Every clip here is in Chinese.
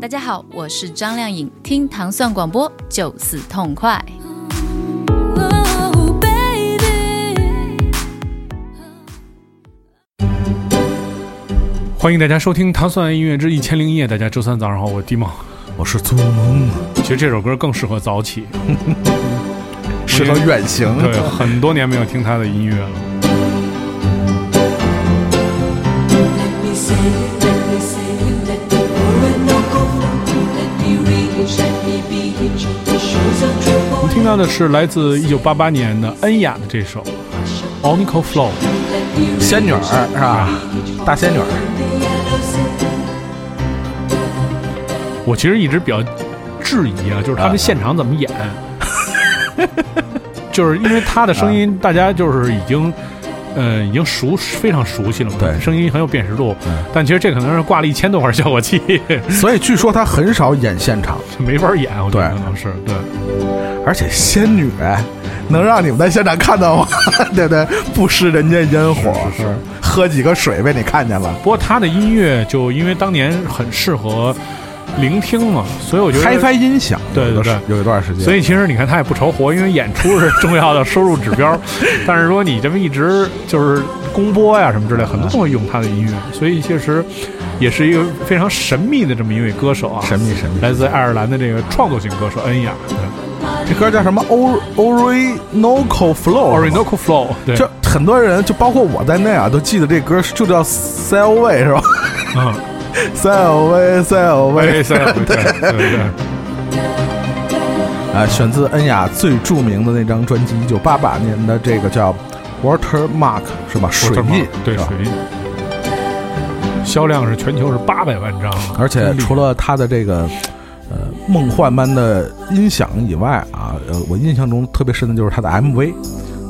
大家好，我是张靓颖，听糖蒜广播就是痛快。欢迎大家收听《糖蒜音乐之一千零一夜》。大家周三早上好，我是迪梦。我是做梦，其实这首歌更适合早起，适合远行。对，很多年没有听他的音乐了。我们听到的是来自一九八八年的恩雅的这首《Onico Flow》，仙女儿是吧？大仙女儿。我其实一直比较质疑啊，就是他们现场怎么演，就是因为他的声音，大家就是已经，呃，已经熟非常熟悉了嘛，对，声音很有辨识度。但其实这可能是挂了一千多块效果器，所以据说他很少演现场，没法演。我觉得可能是对，而且仙女能让你们在现场看到吗？对对，不食人间烟火，是喝几个水被你看见了。不过他的音乐就因为当年很适合。聆听嘛，所以我觉得开发音响，对对对，有一段时间。所以其实你看他也不愁活，因为演出是重要的收入指标。但是说你这么一直就是公播呀什么之类，很多都会用他的音乐，所以其实也是一个非常神秘的这么一位歌手啊，神秘神秘，来自爱尔兰的这个创作型歌手恩雅。这歌叫什么？O Orinoco Flow，Orinoco Flow 对。就很多人，就包括我在内啊，都记得这歌就叫 Sail Away 是吧？嗯。Sail away, sail away，对对对。啊，选自恩雅最著名的那张专辑，一九八八年的这个叫《Watermark》，是吧？水印，对水印。销量是全球是八百万张，而且除了它的这个呃梦幻般的音响以外啊，呃，我印象中特别深的就是它的 MV，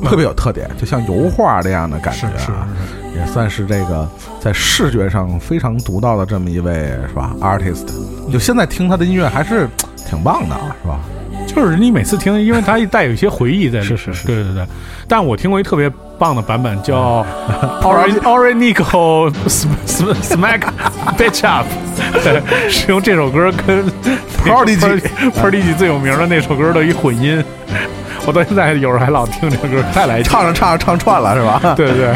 特别有特点，就像油画这样的感觉啊。也算是这个在视觉上非常独到的这么一位是吧？artist，就现在听他的音乐还是挺棒的，是吧？就是你每次听，因为他 带有一些回忆在里，是是是，对对对。但我听过一特别棒的版本，叫 Orinico Smack Bitch Up，是用这首歌跟 Party Party 最有名的那首歌的一混音。我到现在有时候还老听这歌，太来唱着唱着唱串了，是吧？对对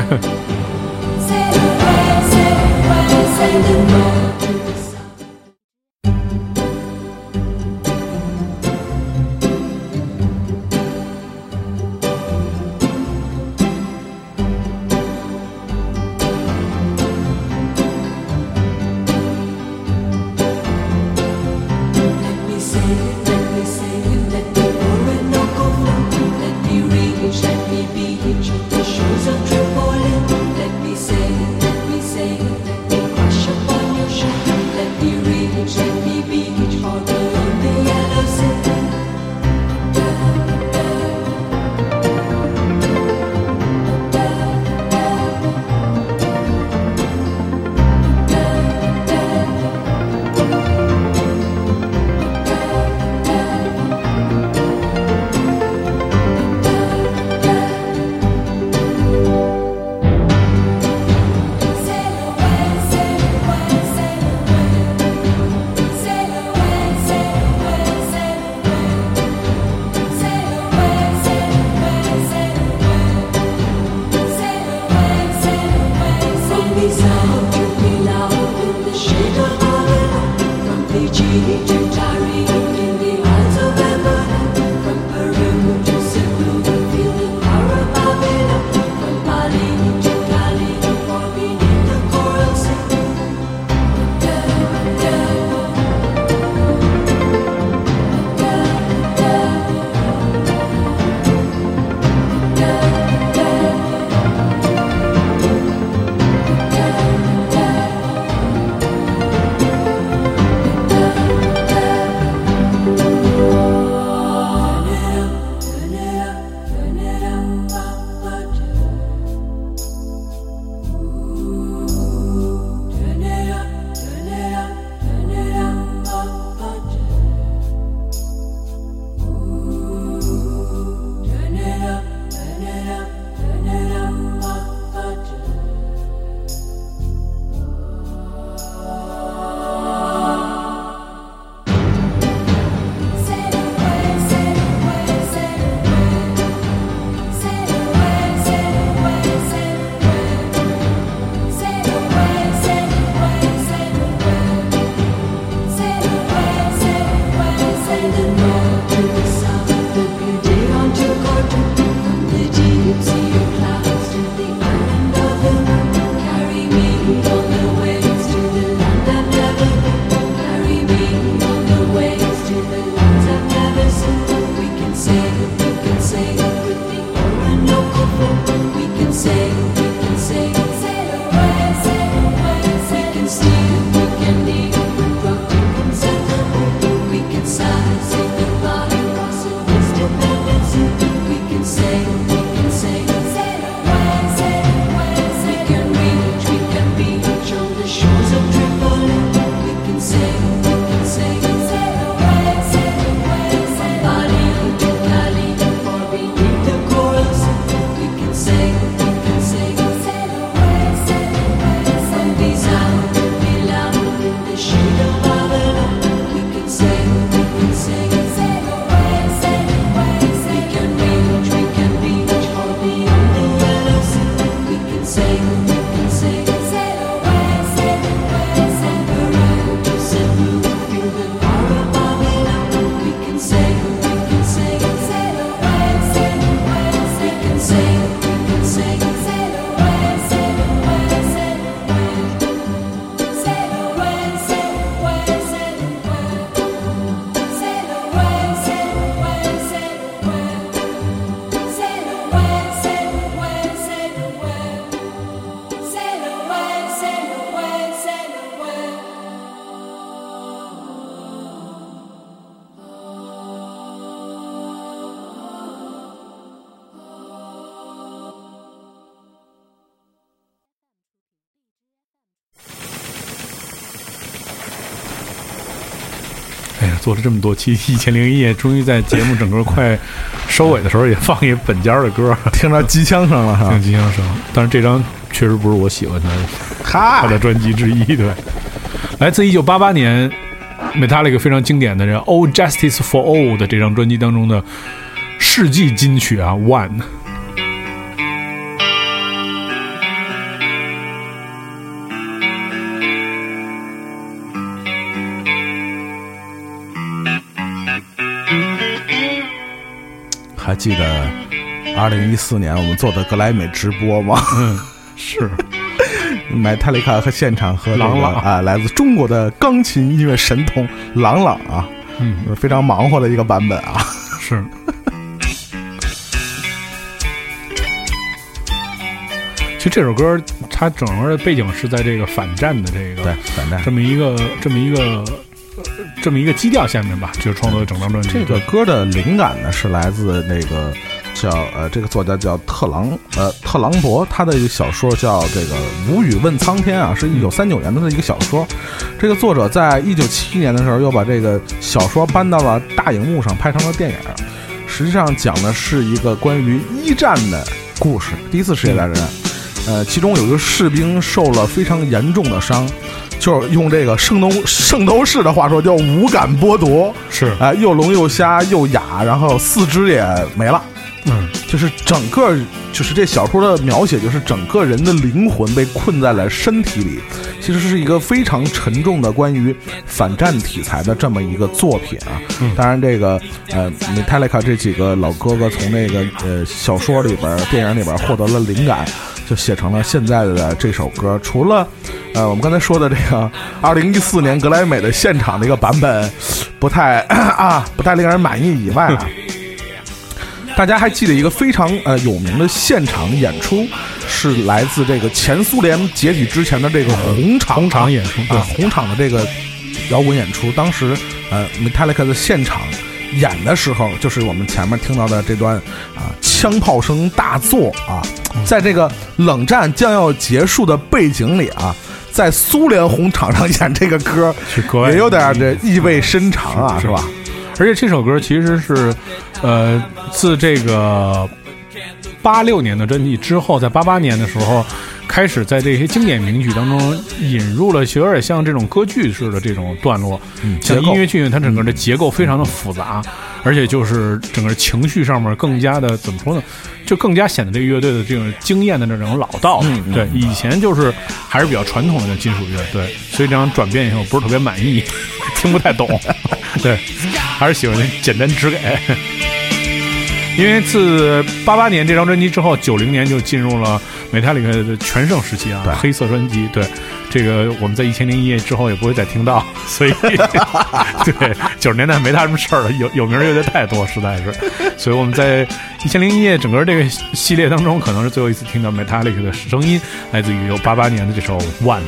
做了这么多期《一千零一夜》，终于在节目整个快收尾的时候，也放一本家的歌，听到机枪声了，哈？听机枪声。但是这张确实不是我喜欢的他的专辑之一，对。来自一九八八年，Metallica 非常经典的人《All Justice for All》的这张专辑当中的世纪金曲啊，《One》。记得二零一四年我们做的格莱美直播吗？嗯，是。买泰利卡和现场和朗朗啊，来自中国的钢琴音乐神童朗朗啊，嗯，非常忙活的一个版本啊，是。其实这首歌它整个的背景是在这个反战的这个对反战这么一个这么一个这么一个基调下面吧，就是创作整张专辑。这个歌的灵感呢是来自那个。叫呃，这个作家叫特朗呃特朗博，他的一个小说叫这个《无语问苍天》啊，是一九三九年的一个小说。这个作者在一九七一年的时候又把这个小说搬到了大荧幕上，拍成了电影。实际上讲的是一个关于一战的故事，第一次世界大战。呃，其中有一个士兵受了非常严重的伤，就是用这个圣斗圣斗士的话说叫五感剥夺，是。哎，又聋又瞎又哑，然后四肢也没了。嗯，就是整个，就是这小说的描写，就是整个人的灵魂被困在了身体里，其实是一个非常沉重的关于反战题材的这么一个作品啊。当然，这个呃，Metallica 这几个老哥哥从那个呃小说里边、电影里边获得了灵感，就写成了现在的这首歌。除了呃我们刚才说的这个二零一四年格莱美的现场的一个版本不太啊不太令人满意以外啊。大家还记得一个非常呃有名的现场演出，是来自这个前苏联解体之前的这个红场红场演出啊，红场的这个摇滚演出。当时呃，Metallica 的现场演的时候，就是我们前面听到的这段啊，枪炮声大作啊，在这个冷战将要结束的背景里啊，在苏联红场上演这个歌，也有点这意味深长啊，是吧？而且这首歌其实是，呃，自这个八六年的专辑之后，在八八年的时候，开始在这些经典名曲当中引入了有点像这种歌剧式的这种段落，像音乐剧，它整个的结构非常的复杂，而且就是整个情绪上面更加的怎么说呢？就更加显得这个乐队的这种惊艳的那种老道。对，以前就是还是比较传统的金属乐，对，所以这样转变以后不是特别满意，听不太懂。对，还是喜欢简单直给。因为自八八年这张专辑之后，九零年就进入了 Metallica 的全盛时期啊，黑色专辑。对，这个我们在一千零一夜之后也不会再听到，所以 对九十年代没他什么事儿了，有有名乐队太多，实在是。所以我们在一千零一夜整个这个系列当中，可能是最后一次听到 Metallica 的声音，来自于有八八年的这首《One》。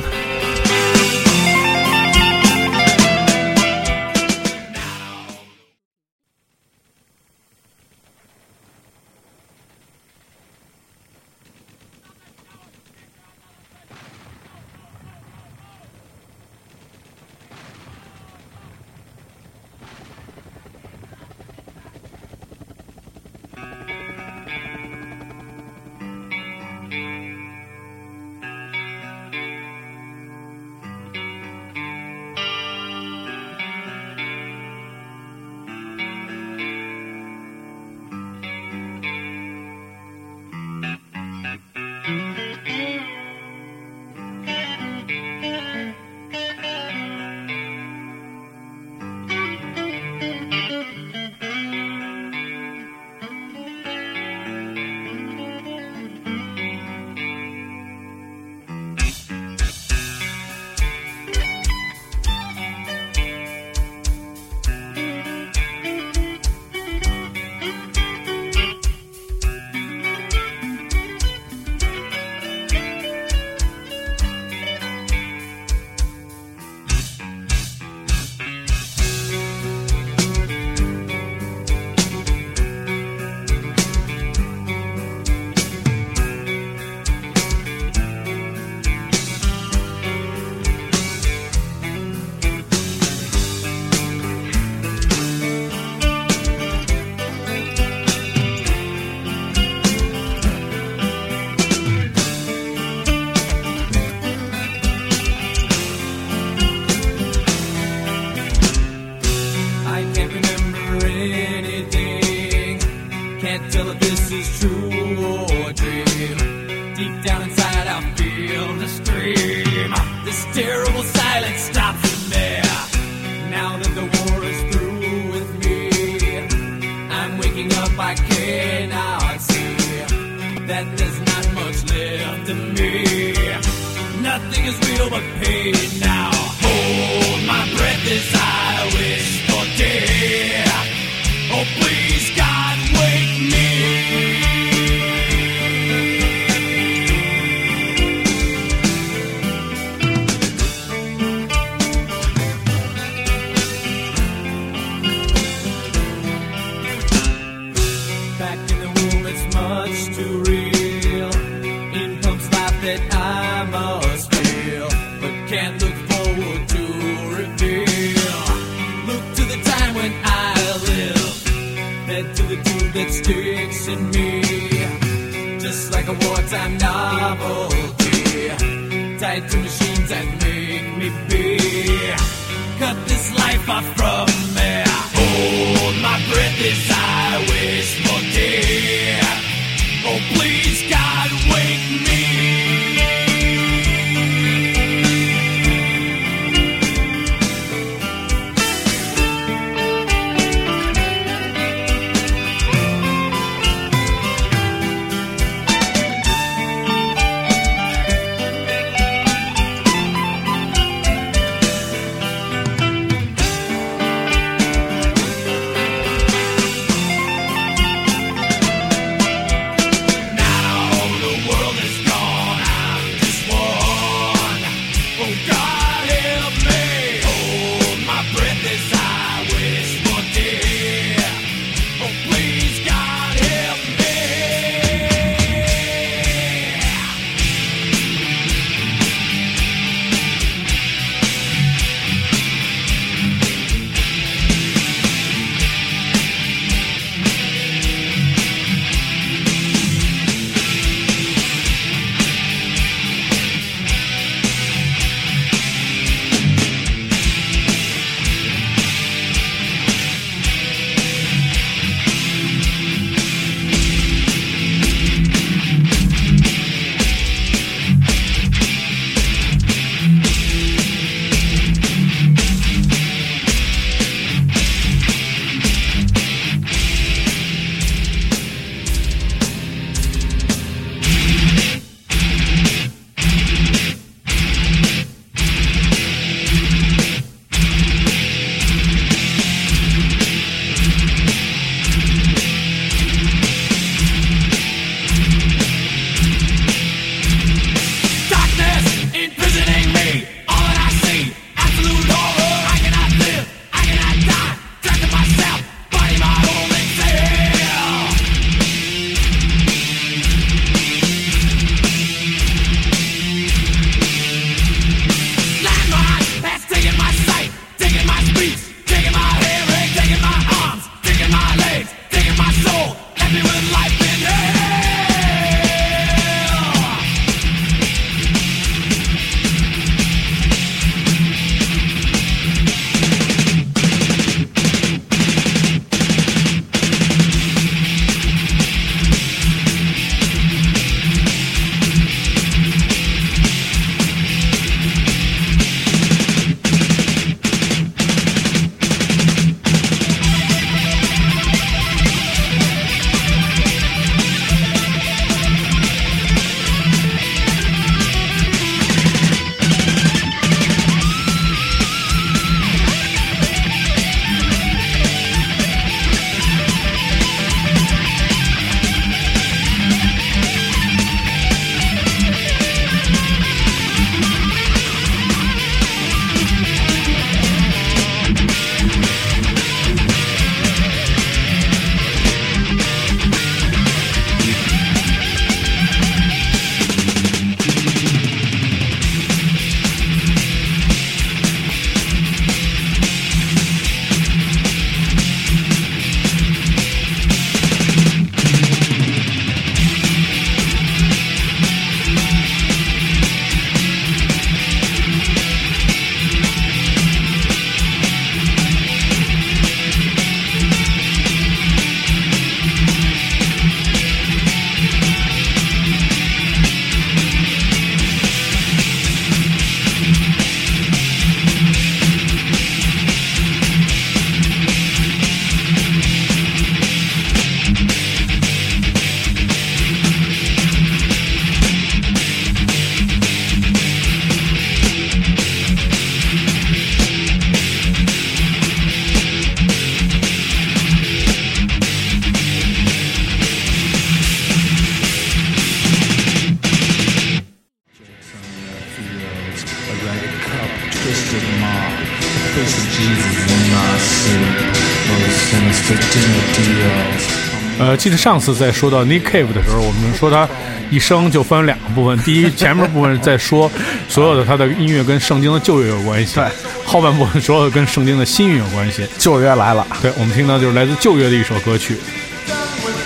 记得上次在说到 Nick Cave 的时候，我们说他一生就分两个部分，第一前面部分在说 所有的他的音乐跟圣经的旧约有关系，对，后半部分所有的跟圣经的新约有关系，旧约来了，对，我们听到就是来自旧约的一首歌曲，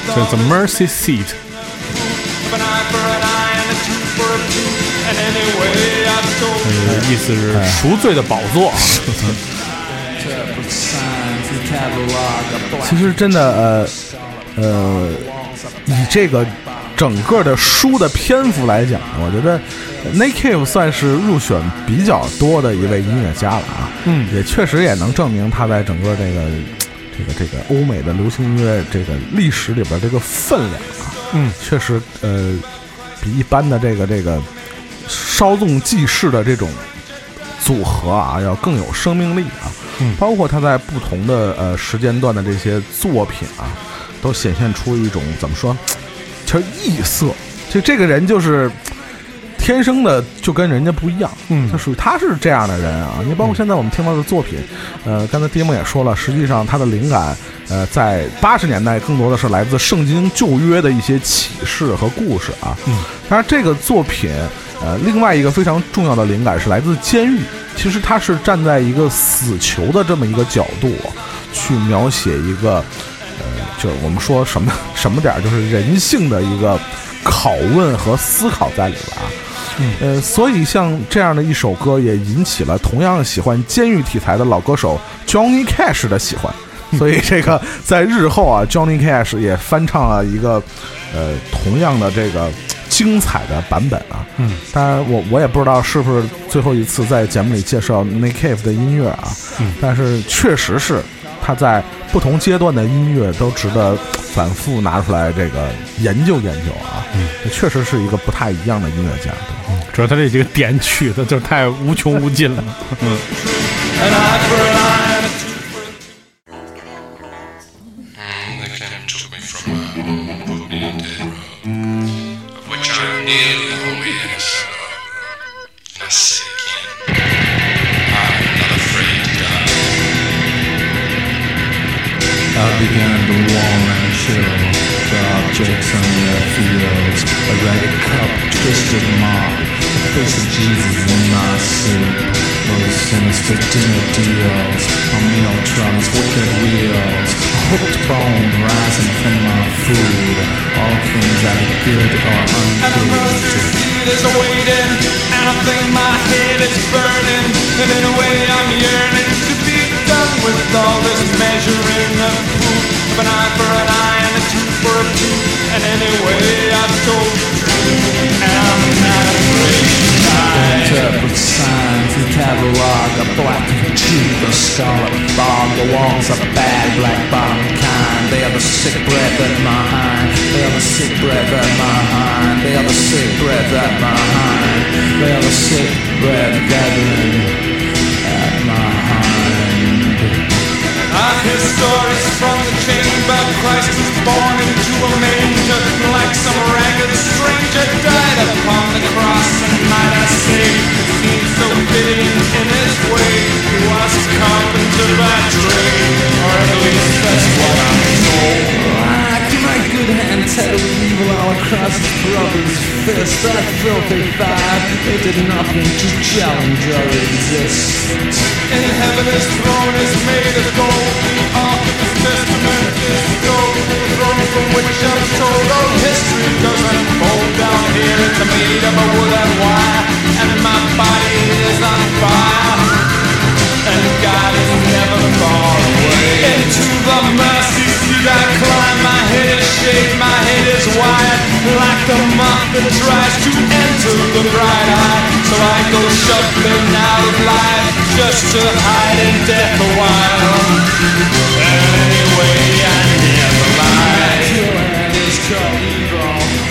叫 The Mercy Seat。意思是赎罪的宝座。其实真的，呃，呃，以这个整个的书的篇幅来讲，我觉得 Cave 算是入选比较多的一位音乐家了啊。嗯也确实也能证明他在整个这个这个这个欧美的流行音乐这个历史里边这个分量啊，嗯，确实呃比一般的这个这个稍纵即逝的这种组合啊要更有生命力啊。嗯包括他在不同的呃时间段的这些作品啊，都显现出一种怎么说，就是异色。就这个人就是天生的就跟人家不一样，嗯他属于他是这样的人啊。你包括现在我们听到的作品，呃，刚才迪蒙也说了，实际上他的灵感，呃，在八十年代更多的是来自圣经旧约的一些启示和故事啊。嗯，当然这个作品，呃，另外一个非常重要的灵感是来自监狱。其实他是站在一个死囚的这么一个角度，去描写一个，呃，就是我们说什么什么点儿，就是人性的一个拷问和思考在里边啊。呃，所以像这样的一首歌，也引起了同样喜欢监狱题材的老歌手 Johnny Cash 的喜欢。所以这个在日后啊，Johnny Cash 也翻唱了一个呃同样的这个精彩的版本啊。嗯，当然我我也不知道是不是最后一次在节目里介绍 Nick Cave 的音乐啊。嗯，但是确实是他在不同阶段的音乐都值得反复拿出来这个研究研究啊。嗯，确实是一个不太一样的音乐家。对主要他这几个点取的就太无穷无尽了。嗯，A ragged cup, twisted mark. The face of Jesus in my soup. Those sinister dinner deals. On meal trucks, wicked wheels. A hooked bone rising from my food. All things that are good or And the ungood. seat is waiting, and I think my head is burning. And in a way, I'm yearning to with all this measuring of proof. Of an eye for an eye and a tooth for a tooth. And anyway, I've told the truth, and I'm not afraid to. Interpret signs and catalog a black tooth, a scarlet fog. The walls are bad, black bottom kind. They are the sick breath at my hind. They are the sick breath at my hind. They are the sick breath at my hind. They are the sick breath gathering hear stories from the chamber. Christ was born into a manger, like some ragged stranger died upon the cross. And might I say, it seems so fitting in his way. He was a carpenter by trade, or at least that's what I'm told. Good hand tatted with evil all across his brother's fist. That filthy five, they did nothing to challenge or resist. In heaven his throne is made of gold. The ark of his testament is gold. The throne from which I'm told all history does unfold down here. It's made of a wood and wire, and my body is on fire. And God is never far away. Into the mercy seat I climb. My head is shaved, my head is wide, like the moth that tries to enter the bright eye. So I go shuffling out of life just to hide in death a while. Anyway, I never lie.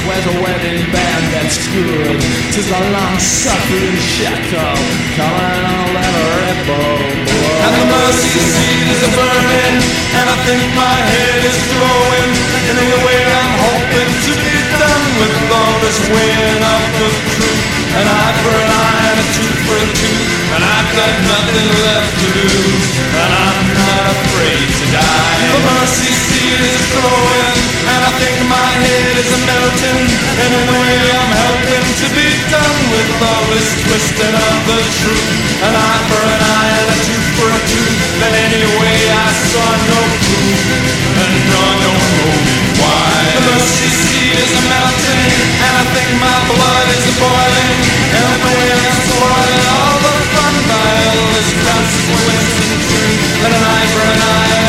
Where's a wedding band that's good? Tis a long suffering shackle, calling all blood. And the mercy seat is a burning, and I think my head is growing. And the way I'm hoping to be done with all this weighing up the truth. An eye for an eye and a tooth for a tooth. And I've got nothing left to do. And I'm not afraid to die. The mercy seat is growing And I think my head is melting. In a way I'm helping to be done With all this twisting of the truth. An eye for an eye and a tooth for a tooth. But anyway I saw no proof. And I don't know why. The mercy seat is melting And I think my blood is boiling. And the way I'm spoiling All the fun by all this consequence and truth. And an eye for an eye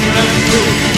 and true.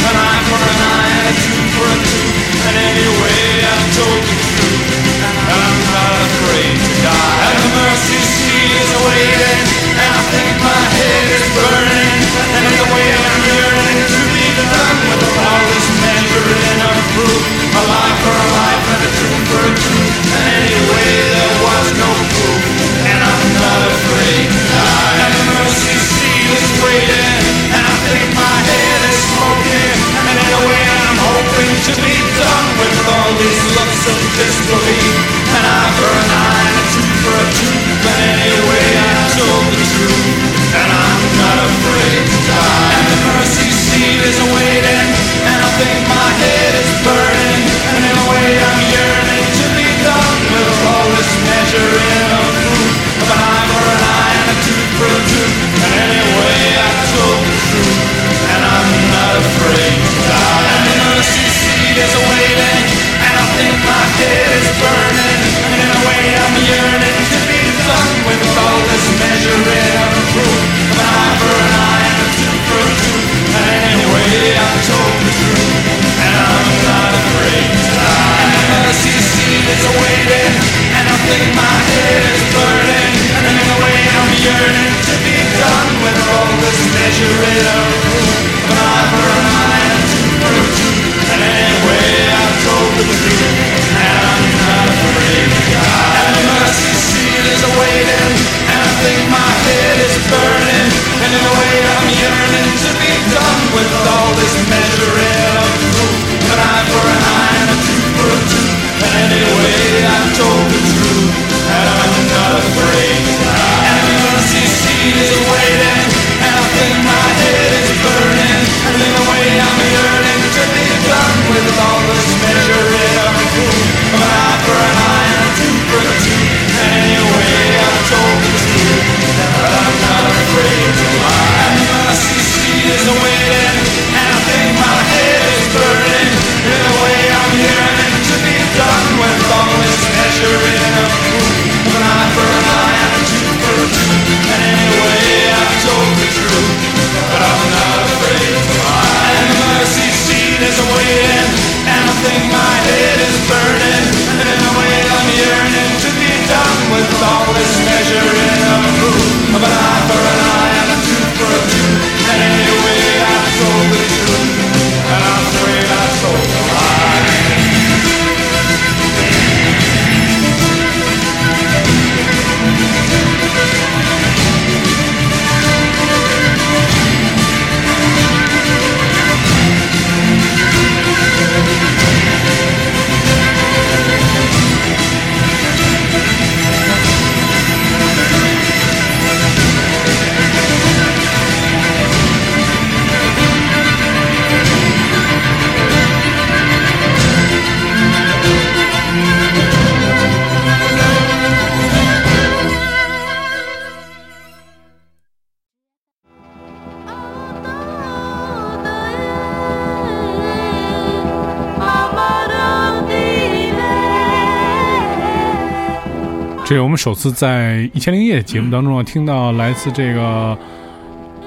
这是我们首次在《一千零一夜》节目当中啊，听到来自这个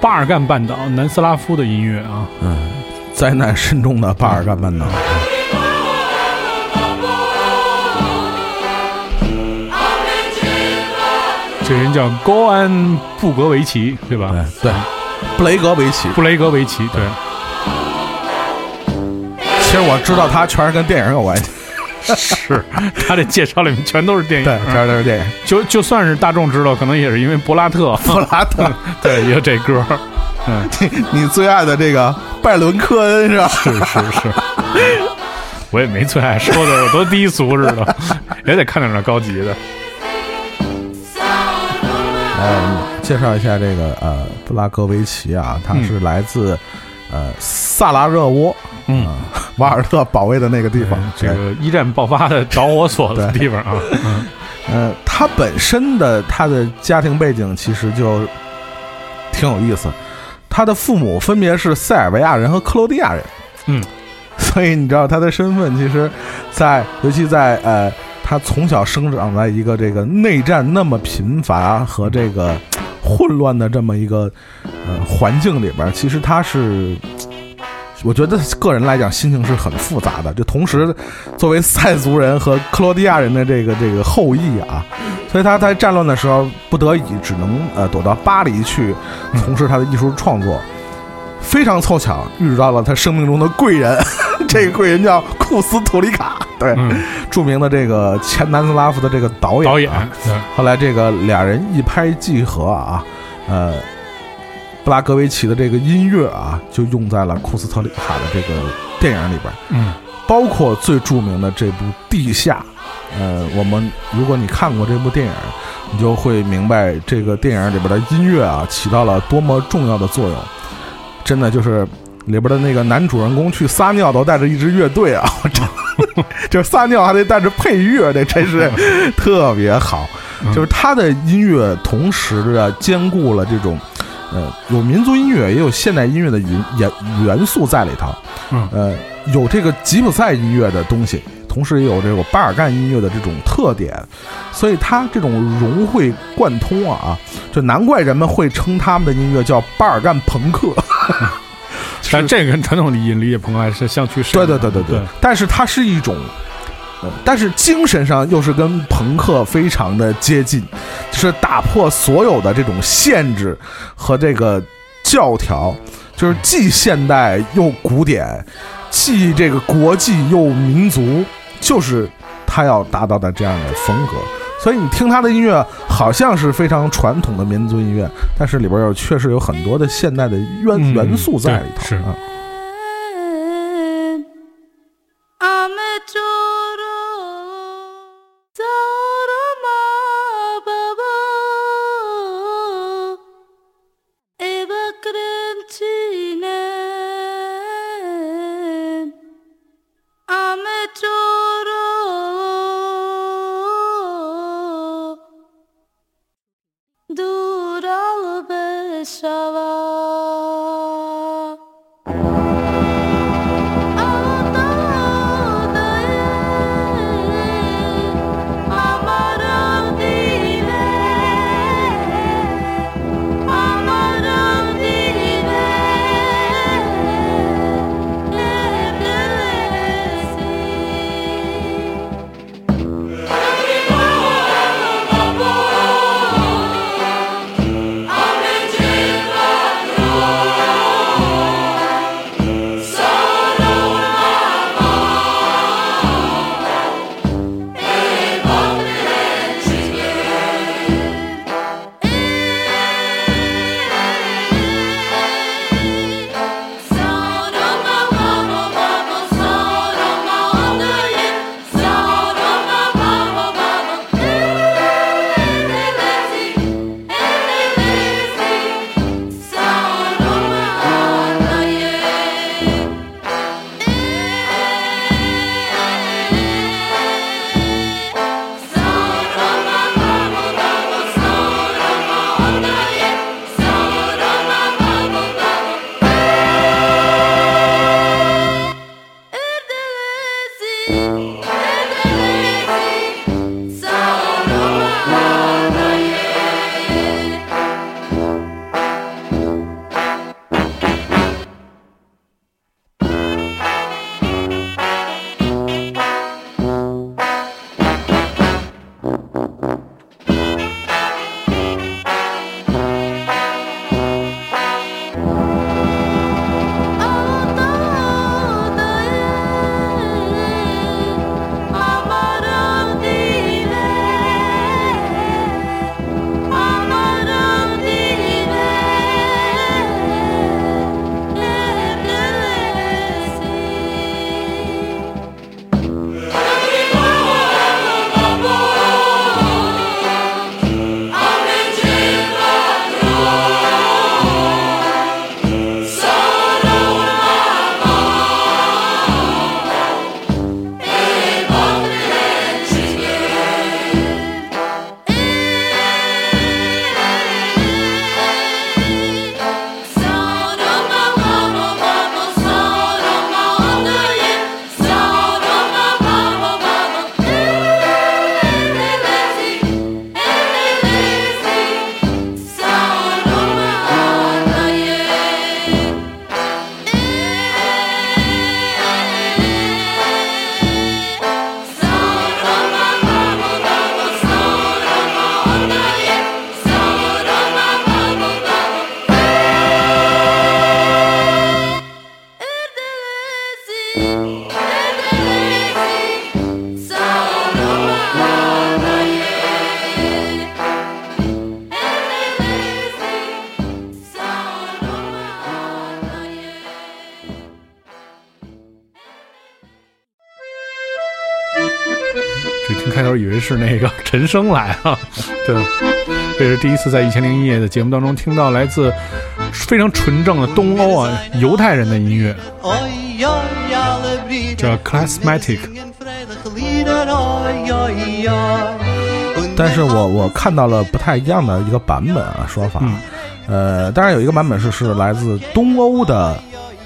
巴尔干半岛南斯拉夫的音乐啊。嗯，灾难深重的巴尔干半岛。这人叫高安布格维奇，对吧？对，布雷格维奇，布雷格维奇，对。其实我知道他，全是跟电影有关系。是他这介绍里面全都是电影，对，全都是电影。就就算是大众知道，可能也是因为柏拉特，布拉特，对，也有这歌，嗯，你最爱的这个拜伦科恩是吧？是是是，我也没最爱说的有多低俗似的，也得看点那高级的，嗯，介绍一下这个呃布拉格维奇啊，他是来自、呃萨拉热窝，嗯。啊 瓦尔特保卫的那个地方。这对个一战爆发的导火索的地方啊，嗯 呃，他本身的他的家庭背景其实就挺有意思，他的父母分别是塞尔维亚人和克罗地亚人，嗯，所以你知道他的身份，其实在，尤其在呃，他从小生长在一个这个内战那么频繁和这个混乱的这么一个呃环境里边，其实他是。我觉得个人来讲，心情是很复杂的。就同时，作为塞族人和克罗地亚人的这个这个后裔啊，所以他在战乱的时候不得已只能呃躲到巴黎去从事他的艺术创作。非常凑巧遇到了他生命中的贵人，这个贵人叫库斯图里卡，对，嗯，著名的这个前南斯拉夫的这个导演啊。导演，后来这个俩人一拍即合啊，呃，布拉格维奇的这个音乐啊，就用在了库斯特里卡的这个电影里边，嗯包括最著名的这部《地下》。呃，我们如果你看过这部电影，你就会明白这个电影里边的音乐啊，起到了多么重要的作用。真的就是里边的那个男主人公去撒尿都带着一支乐队啊，就是撒尿还得带着配乐，这真是特别好。就是他的音乐同时的兼顾了这种，呃，有民族音乐也有现代音乐的元元元素在里头，嗯。呃，有这个吉普赛音乐的东西，同时也有这个巴尔干音乐的这种特点，所以它这种融会贯通啊，就难怪人们会称他们的音乐叫巴尔干朋克。但这个跟传统的引理解朋克还是相去甚对远对对对对。对，但是它是一种，呃但是精神上又是跟朋克非常的接近，就是打破所有的这种限制和这个教条，就是既现代又古典，既这个国际又民族，就是他要达到的这样的风格。所以你听他的音乐，好像是非常传统的民族音乐，但是里边又确实有很多的现代的元、嗯元素在里头。啊为是那个陈升来了。对，这是第一次在《一千零一夜》的节目当中听到来自非常纯正的东欧啊犹太人的音乐，叫 Classmatic。但是我我看到了不太一样的一个版本啊说法，呃，当然有一个版本是是来自东欧的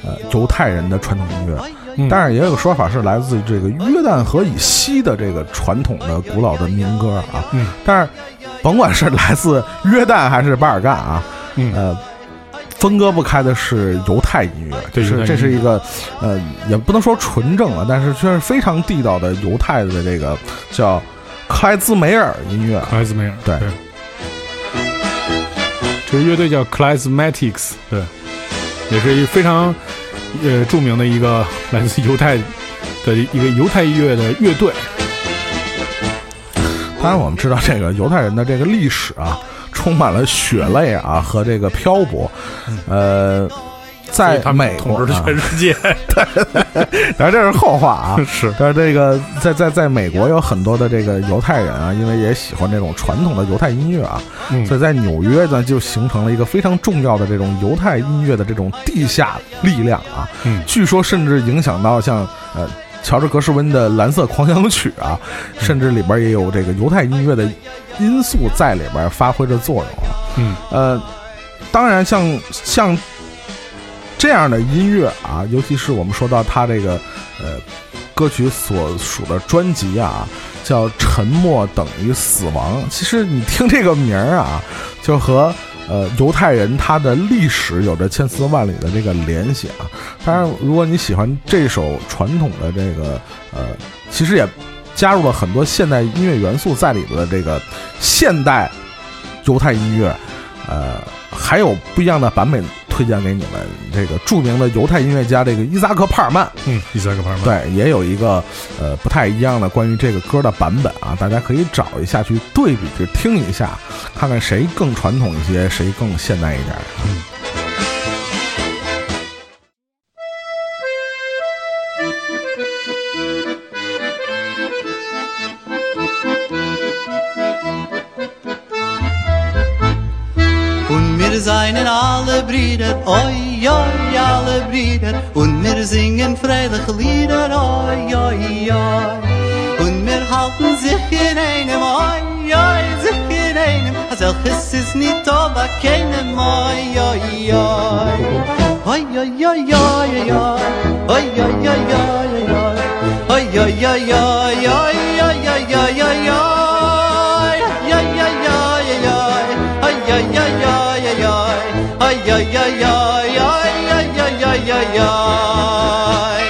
呃犹太人的传统音乐。嗯。当然也有个说法是来自这个约旦河以西的这个传统的古老的民歌啊，嗯，但是甭管是来自约旦还是巴尔干啊，嗯呃，分割不开的是犹太音乐，就是这是一个呃，也不能说纯正了，但是却是非常地道的犹太的这个叫克莱兹梅尔音乐，克莱兹梅尔，对对，这个乐队叫 Classmatics，对，也是一非常呃著名的一个来自犹太的一个犹太音乐的乐队。当然，我们知道这个犹太人的这个历史啊，充满了血泪啊和这个漂泊。呃，在美统治了全世界，当然这是后话啊。是但是这个在在在美国有很多的这个犹太人啊，因为也喜欢这种传统的犹太音乐啊，嗯所以在纽约呢就形成了一个非常重要的这种犹太音乐的这种地下力量啊。嗯据说甚至影响到像呃乔治格什温的《蓝色狂想曲》啊，甚至里边也有这个犹太音乐的因素在里边发挥着作用啊。嗯呃，当然像像这样的音乐啊，尤其是我们说到他这个呃歌曲所属的专辑啊，叫《沉默等于死亡》。其实你听这个名儿啊，就和呃犹太人他的历史有着千丝万缕的这个联系啊。当然，如果你喜欢这首传统的这个呃，其实也加入了很多现代音乐元素在里头的这个现代犹太音乐，呃，还有不一样的版本推荐给你们。这个著名的犹太音乐家这个伊扎克帕尔曼，嗯，伊扎克·帕尔曼，对，也有一个呃不太一样的关于这个歌的版本啊，大家可以找一下去对比去听一下，看看谁更传统一些，谁更现代一点。Und oi, oi, alle Brüder. Und wir singen freiliche Lieder, oi, oi, oi. Und wir halten sich in einem, oi, oi, sich in einem. Als welches ist nicht aber keinem, oi, oi, oi. Oi, oi, oi, oi, oi, oi. Oi, oi, oi, oi, oi, oi. Oi, oi, oi, oi, oi, oi, oi, ay. Ay, ay, ay, ay, ay, ay, ay, ay, ay.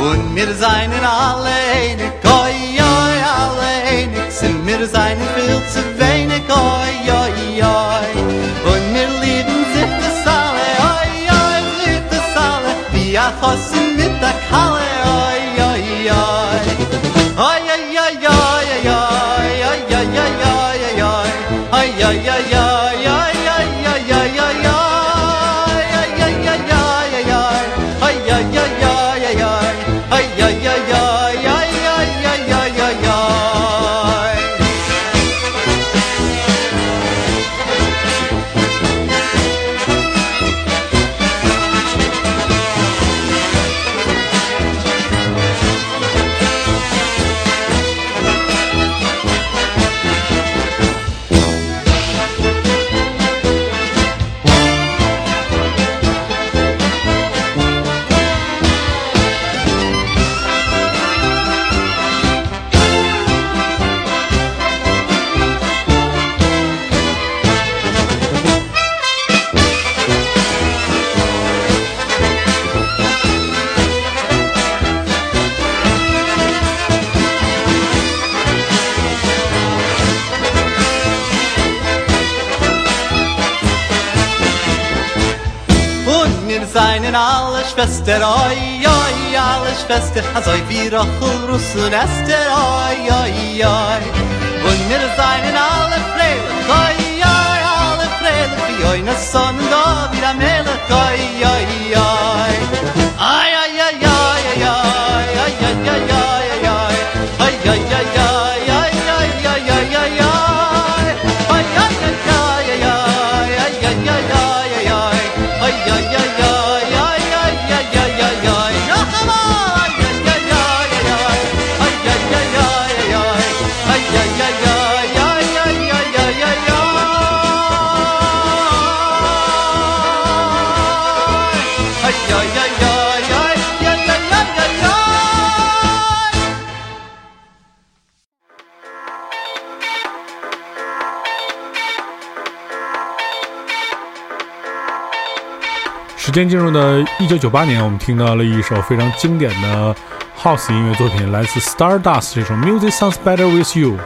Und wir seien alle ya der oi oi alles feste as oi wir och um russen as der oi oi oi. Und mir sein in alle freile oi oi alle freile wie oi na sonn da wieder mele oi oi oi. 间进入的一九九八年，我们听到了一首非常经典的 House 音乐作品，来自 Stardust 这首《Music Sounds Better with You》。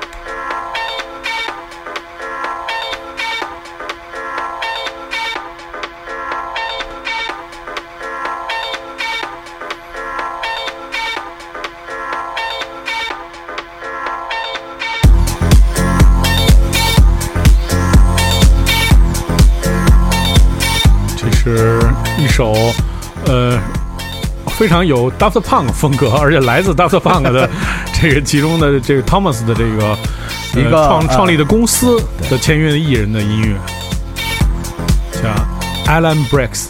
非常有 Daft Punk 风格，而且来自 Daft Punk 的 这个其中的这个 Thomas 的这个一个呃创呃创立的公司的签约的艺人的音乐，叫 Alan Brex。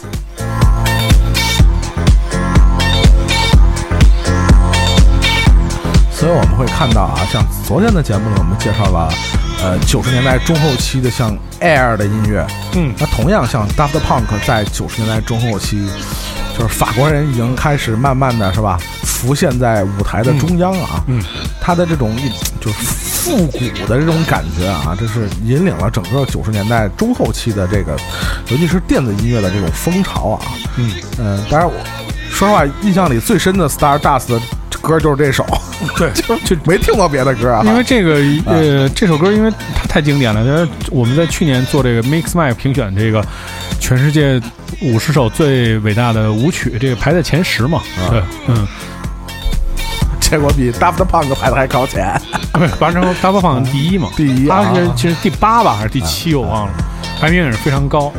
所以我们会看到啊，像昨天的节目里，我们介绍了，呃，九十年代中后期的像 Air 的音乐，嗯。那同样像 Daft Punk 在九十年代中后期，就是法国人已经开始慢慢的是吧，浮现在舞台的中央啊，嗯，他的这种一就是复古的这种感觉啊，这是引领了整个九十年代中后期的这个，尤其是电子音乐的这种风潮啊，嗯。嗯、当然我说实话，印象里最深的 Stardust 的歌就是这首，对，就就没听过别的歌啊，因为这个呃这首歌，因为它太经典了，就是我们在去年做这个 Mix My 评选这个全世界五十首最伟大的舞曲，这个排在前十嘛，对，嗯，结果比 Daft Punk 排的还靠前。不是完成大播放第一嘛，第一啊。它是其实第八吧还是第七我忘了，排名也是非常高。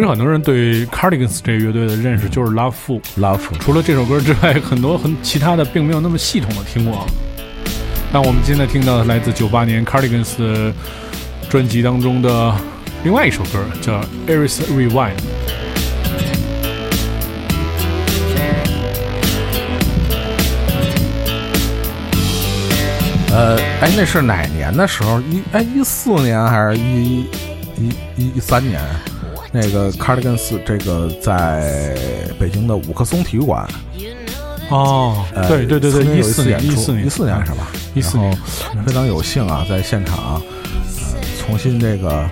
实很多人对 Cardigans 这个乐队的认识就是 Love Fool，Love 除了这首歌之外，很多很其他的并没有那么系统的听过。那我们现在听到的来自九八年 Cardigans 的专辑当中的另外一首歌，叫《Eris Rewind》。呃，哎，那是哪年的时候？一哎一四年还是一一一一三年？那个 Cardigans 这个在北京的五棵松体育馆，哦，呃，对对对对，曾经有四年，一四年，一四年是吧？一四年，非常有幸啊，在现场呃重新这个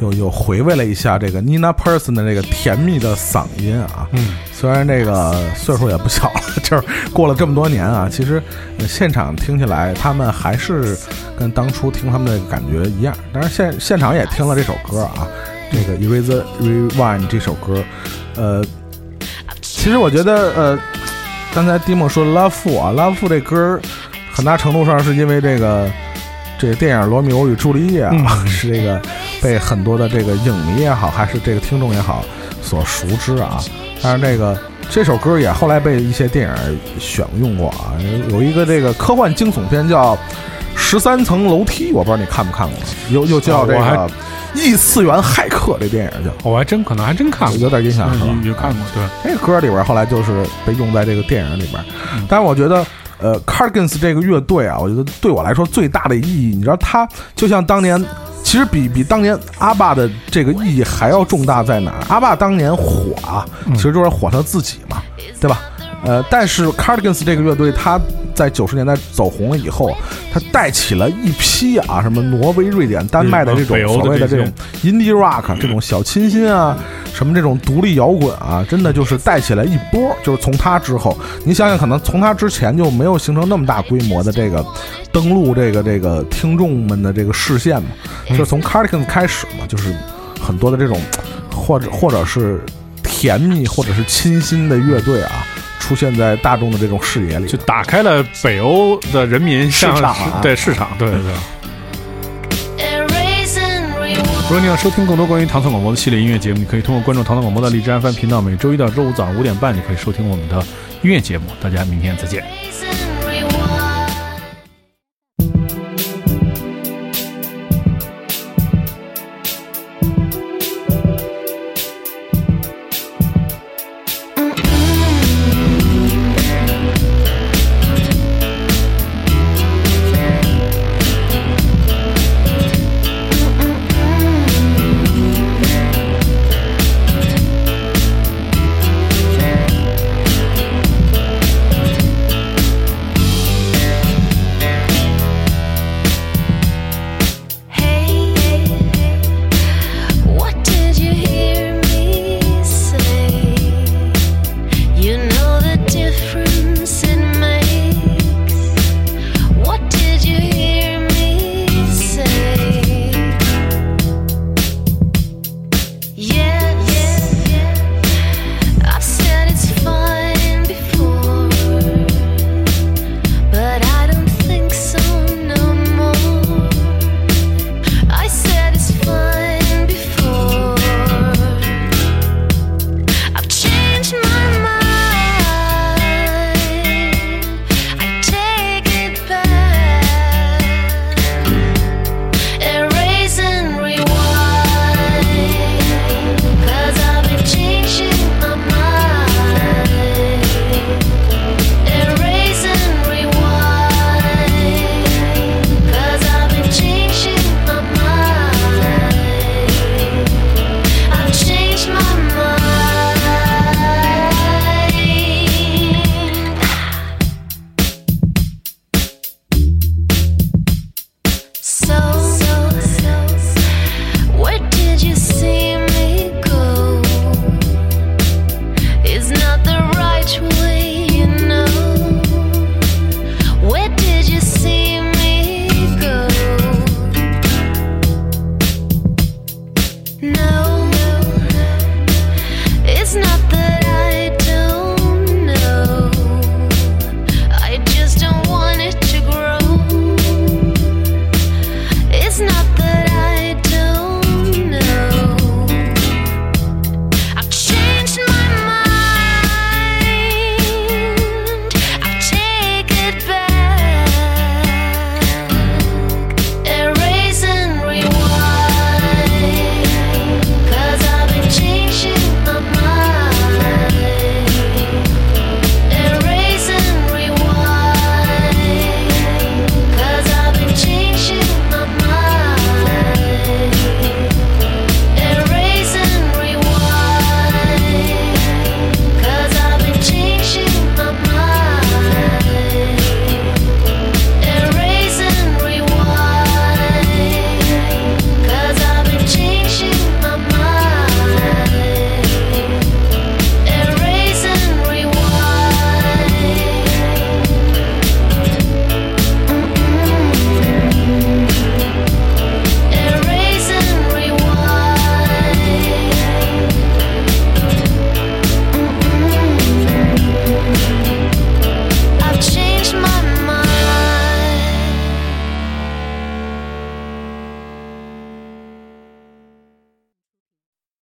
又又回味了一下这个 Nina Persson 的这个甜蜜的嗓音啊。嗯，虽然这个岁数也不小了，就是过了这么多年啊，其实呃现场听起来他们还是跟当初听他们的感觉一样。当然现现场也听了这首歌啊，这个《Erase Rewind》这首歌，呃，其实我觉得呃，刚才 Dimo 说 Love Fool 啊，Love Fool 这歌很大程度上是因为这个这个电影《罗密欧与朱丽叶》啊，嗯是这个被很多的这个影迷也好，还是这个听众也好所熟知啊。但是这个这首歌也后来被一些电影选用过啊，有一个这个科幻惊悚片叫《十三层楼梯》，我不知道你看没看过，又又叫这个异次元骇客这电影叫。我还真可能还真看过，有点印象是吧嗯有有看过，对，这歌里边后来就是被用在这个电影里边，嗯但是我觉得。呃，Cardigans 这个乐队啊，我觉得对我来说最大的意义，你知道，它就像当年，其实比比当年阿爸的这个意义还要重大在哪儿？阿爸当年火啊，嗯其实就是火他自己嘛，对吧？呃，但是 Cardigans 这个乐队，他在九十年代走红了以后，他带起了一批啊，什么挪威、瑞典、丹麦的这种所谓的这种 indie rock 这种小清新啊，什么这种独立摇滚啊，真的就是带起来一波。就是从他之后，你想想，可能从他之前就没有形成那么大规模的这个登陆这个这个听众们的这个视线嘛，就是从 Cardigans 开始嘛，就是很多的这种或者或者是甜蜜或者是清新的乐队啊。出现在大众的这种视野里，就打开了北欧的人民向市场啊对市场，对对对。如果你要收听更多关于唐宋广播的系列音乐节目，你可以通过关注唐宋广播的荔枝 FM 频道，每周一到周五早上五点半，你可以收听我们的音乐节目。大家明天再见。